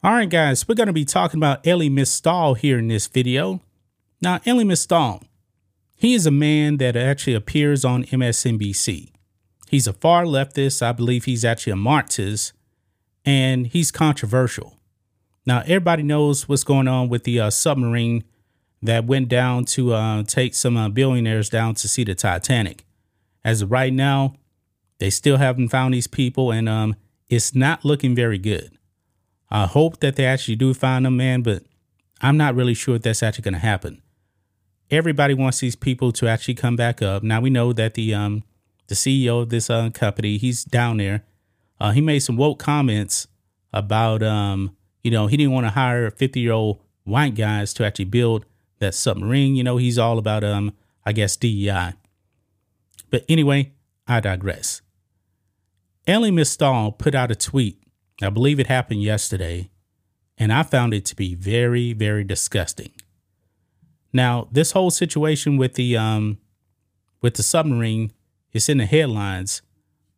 All right, guys, we're going to be talking about Elie Mystal here in this video. Now, Elie Mystal, he is a man that actually appears on MSNBC. He's a far leftist. I believe he's actually a Marxist, and he's controversial. Now, everybody knows what's going on with the uh, submarine that went down to uh, take some uh, billionaires down to see the Titanic. As of right now, they still haven't found these people, and um, it's not looking very good. I hope that they actually do find them, man, but I'm not really sure if that's actually going to happen. Everybody wants these people to actually come back up. Now we know that the um the CEO of this uh, company, he's down there. Uh, he made some woke comments about um you know he didn't want to hire 50 year old white guys to actually build that submarine. You know he's all about um I guess DEI. But anyway, I digress. Elie Mystal put out a tweet I believe it happened yesterday, and I found it to be very, very disgusting. Now, this whole situation with the um with the submarine is in the headlines,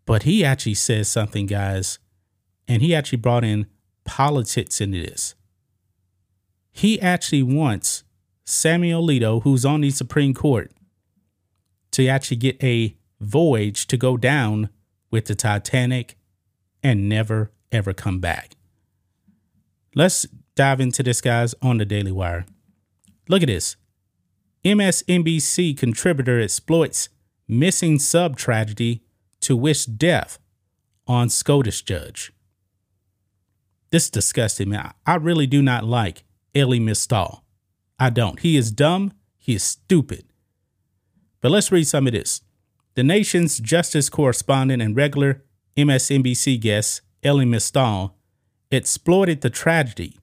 but he actually says something, guys, and he actually brought in politics into this. He actually wants Samuel Alito, who's on the Supreme Court, to actually get a voyage to go down with the Titanic and never ever come back. Let's dive into this, guys, on the Daily Wire. Look at this. MSNBC contributor exploits missing sub tragedy to wish death on SCOTUS judge. This disgusting me. I really do not like Elie Mystal. I don't. He is dumb. He is stupid. But let's read some of this. The nation's justice correspondent and regular MSNBC guest Elie Mystal exploited the tragedy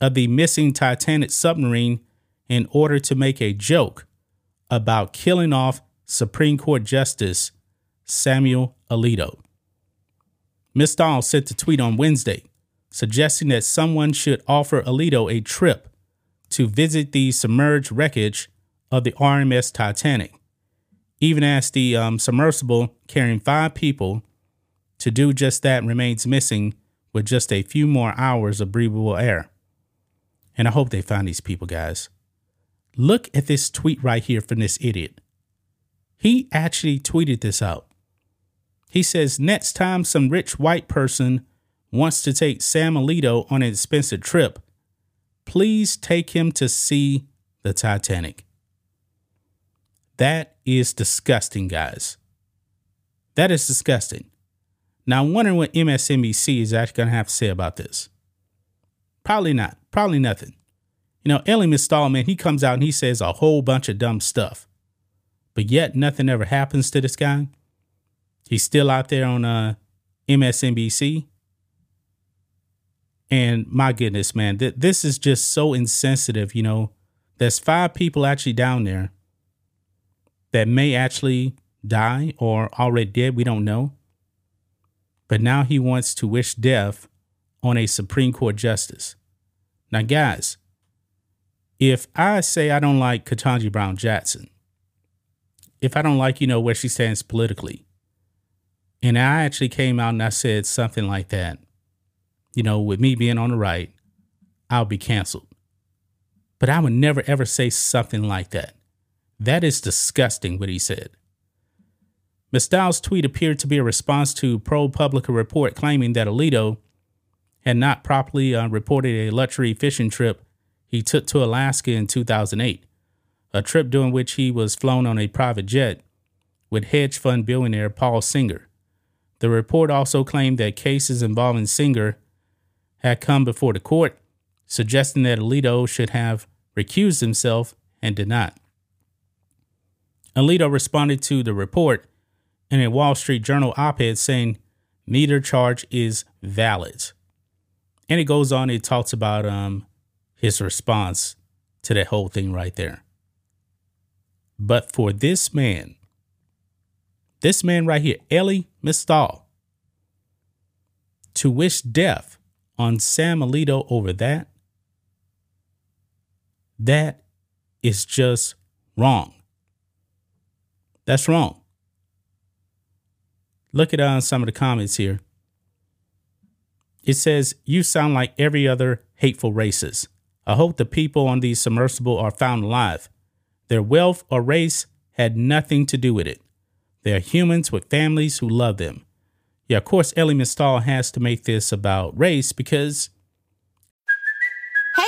of the missing Titanic submarine in order to make a joke about killing off Supreme Court Justice Samuel Alito. Mystal sent a tweet on Wednesday suggesting that someone should offer Alito a trip to visit the submerged wreckage of the RMS Titanic, even as the um, submersible carrying five people to do just that remains missing with just a few more hours of breathable air. And I hope they find these people, guys. Look at this tweet right here from this idiot. He actually tweeted this out. He says, Next time some rich white person wants to take Sam Alito on an expensive trip, please take him to see the Titanic. That is disgusting, guys. That is disgusting. Now, I'm wondering what MSNBC is actually going to have to say about this. Probably not. Probably nothing. You know, Elie Mystal, man, he comes out and he says a whole bunch of dumb stuff, but yet nothing ever happens to this guy. He's still out there on uh, MSNBC. And my goodness, man, th- this is just so insensitive. You know, there's five people actually down there that may actually die or already dead. We don't know but now he wants to wish death on a Supreme Court justice. Now, guys, if I say I don't like Ketanji Brown Jackson, if I don't like, you know, where she stands politically, and I actually came out and I said something like that, you know, with me being on the right, I'll be canceled. But I would never ever say something like that. That is disgusting what he said. Mystal's tweet appeared to be a response to ProPublica report claiming that Alito had not properly uh, reported a luxury fishing trip he took to Alaska in 2008, a trip during which he was flown on a private jet with hedge fund billionaire Paul Singer. The report also claimed that cases involving Singer had come before the court, suggesting that Alito should have recused himself and did not. Alito responded to the report in a Wall Street Journal op ed saying neither charge is valid. And it goes on, it talks about um, his response to that whole thing right there. But for this man, this man right here, Elie Mystal, to wish death on Sam Alito over that, that is just wrong. That's wrong. Look at uh, some of the comments here. It says, You sound like every other hateful racist. I hope the people on these submersible are found alive. Their wealth or race had nothing to do with it. They are humans with families who love them. Yeah, of course, Elie Mystal has to make this about race because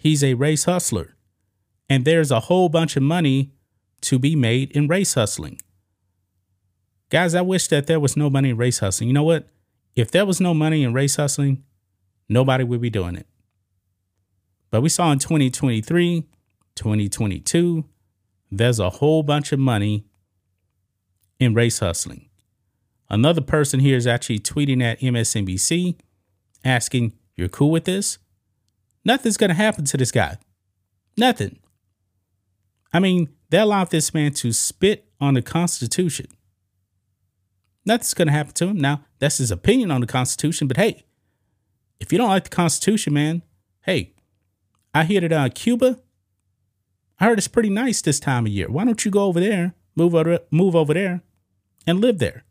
He's a race hustler. And there's a whole bunch of money to be made in race hustling. Guys, I wish that there was no money in race hustling. You know what? If there was no money in race hustling, nobody would be doing it. But we saw in 2023, 2022, there's a whole bunch of money in race hustling. Another person here is actually tweeting at MSNBC asking, You're cool with this? Nothing's going to happen to this guy. Nothing. I mean, they allowed this man to spit on the Constitution. Nothing's going to happen to him. Now, that's his opinion on the Constitution, but hey, if you don't like the Constitution, man, hey, I hear that uh, Cuba, I heard it's pretty nice this time of year. Why don't you go over there, move over, move over there, and live there?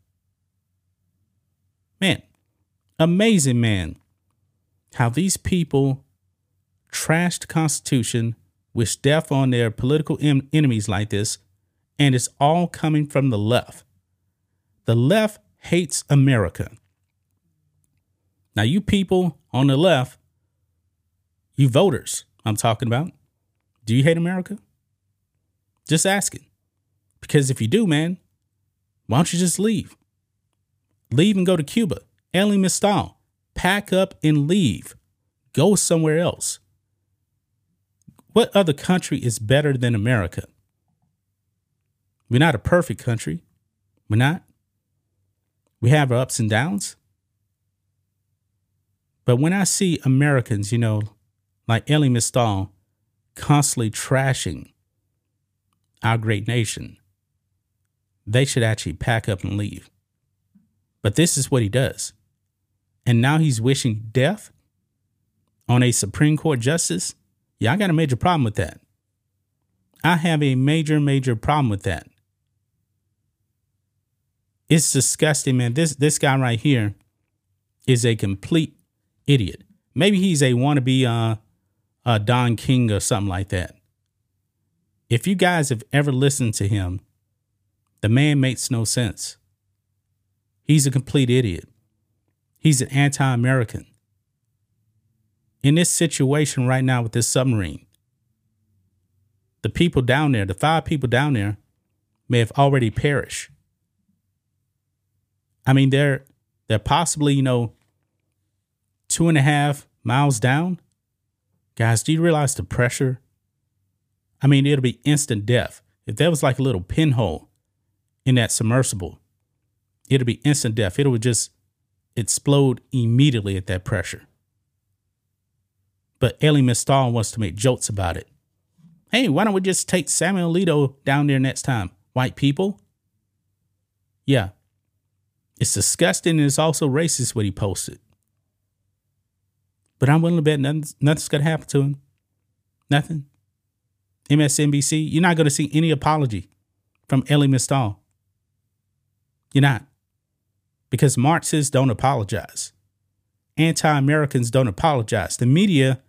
Man, amazing, man, how these people trashed Constitution, wish death on their political em- enemies like this, and it's all coming from the left. The left hates America. Now, you people on the left, you voters, I'm talking about, do you hate America? Just asking. Because if you do, man, why don't you just leave? Leave and go to Cuba. Elie Mystal, pack up and leave. Go somewhere else. What other country is better than America? We're not a perfect country. We're not. We have our ups and downs. But when I see Americans, you know, like Elie Mystal, constantly trashing our great nation, they should actually pack up and leave. But this is what he does. And now he's wishing death on a Supreme Court justice. Yeah, I got a major problem with that. I have a major, major problem with that. It's disgusting, man. This this guy right here is a complete idiot. Maybe he's a wannabe uh, uh Don King or something like that. If you guys have ever listened to him, the man makes no sense. He's a complete idiot. He's an anti-American. In this situation right now with this submarine, the people down there, the five people down there, may have already perished. I mean, they're they're possibly, you know, two and a half miles down. Guys, do you realize the pressure? I mean, it'll be instant death. If there was like a little pinhole in that submersible, it'll be instant death. It would just explode immediately at that pressure. But Elie Mystal wants to make jokes about it. Hey, why don't we just take Samuel Alito down there next time? White people? Yeah. It's disgusting and it's also racist what he posted. But I'm willing to bet nothing's, nothing's going to happen to him. Nothing. MSNBC, you're not going to see any apology from Elie Mystal. You're not. Because Marxists don't apologize. Anti Americans don't apologize. The media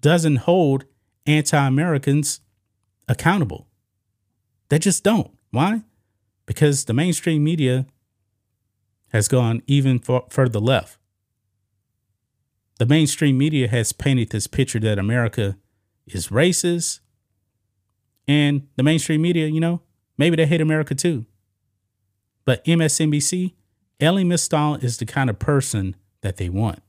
doesn't hold anti Americans accountable. They just don't. Why? Because the mainstream media has gone even further left. The mainstream media has painted this picture that America is racist. And the mainstream media, you know, maybe they hate America too. But MSNBC, Elie Mystal is the kind of person that they want.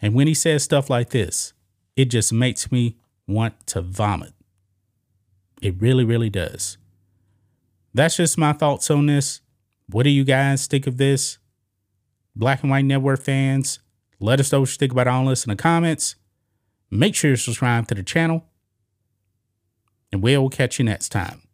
And when he says stuff like this, it just makes me want to vomit. It really, really does. That's just my thoughts on this. What do you guys think of this? Black and White Network fans, let us know what you think about all this in the comments. Make sure you subscribe to the channel. And we'll catch you next time.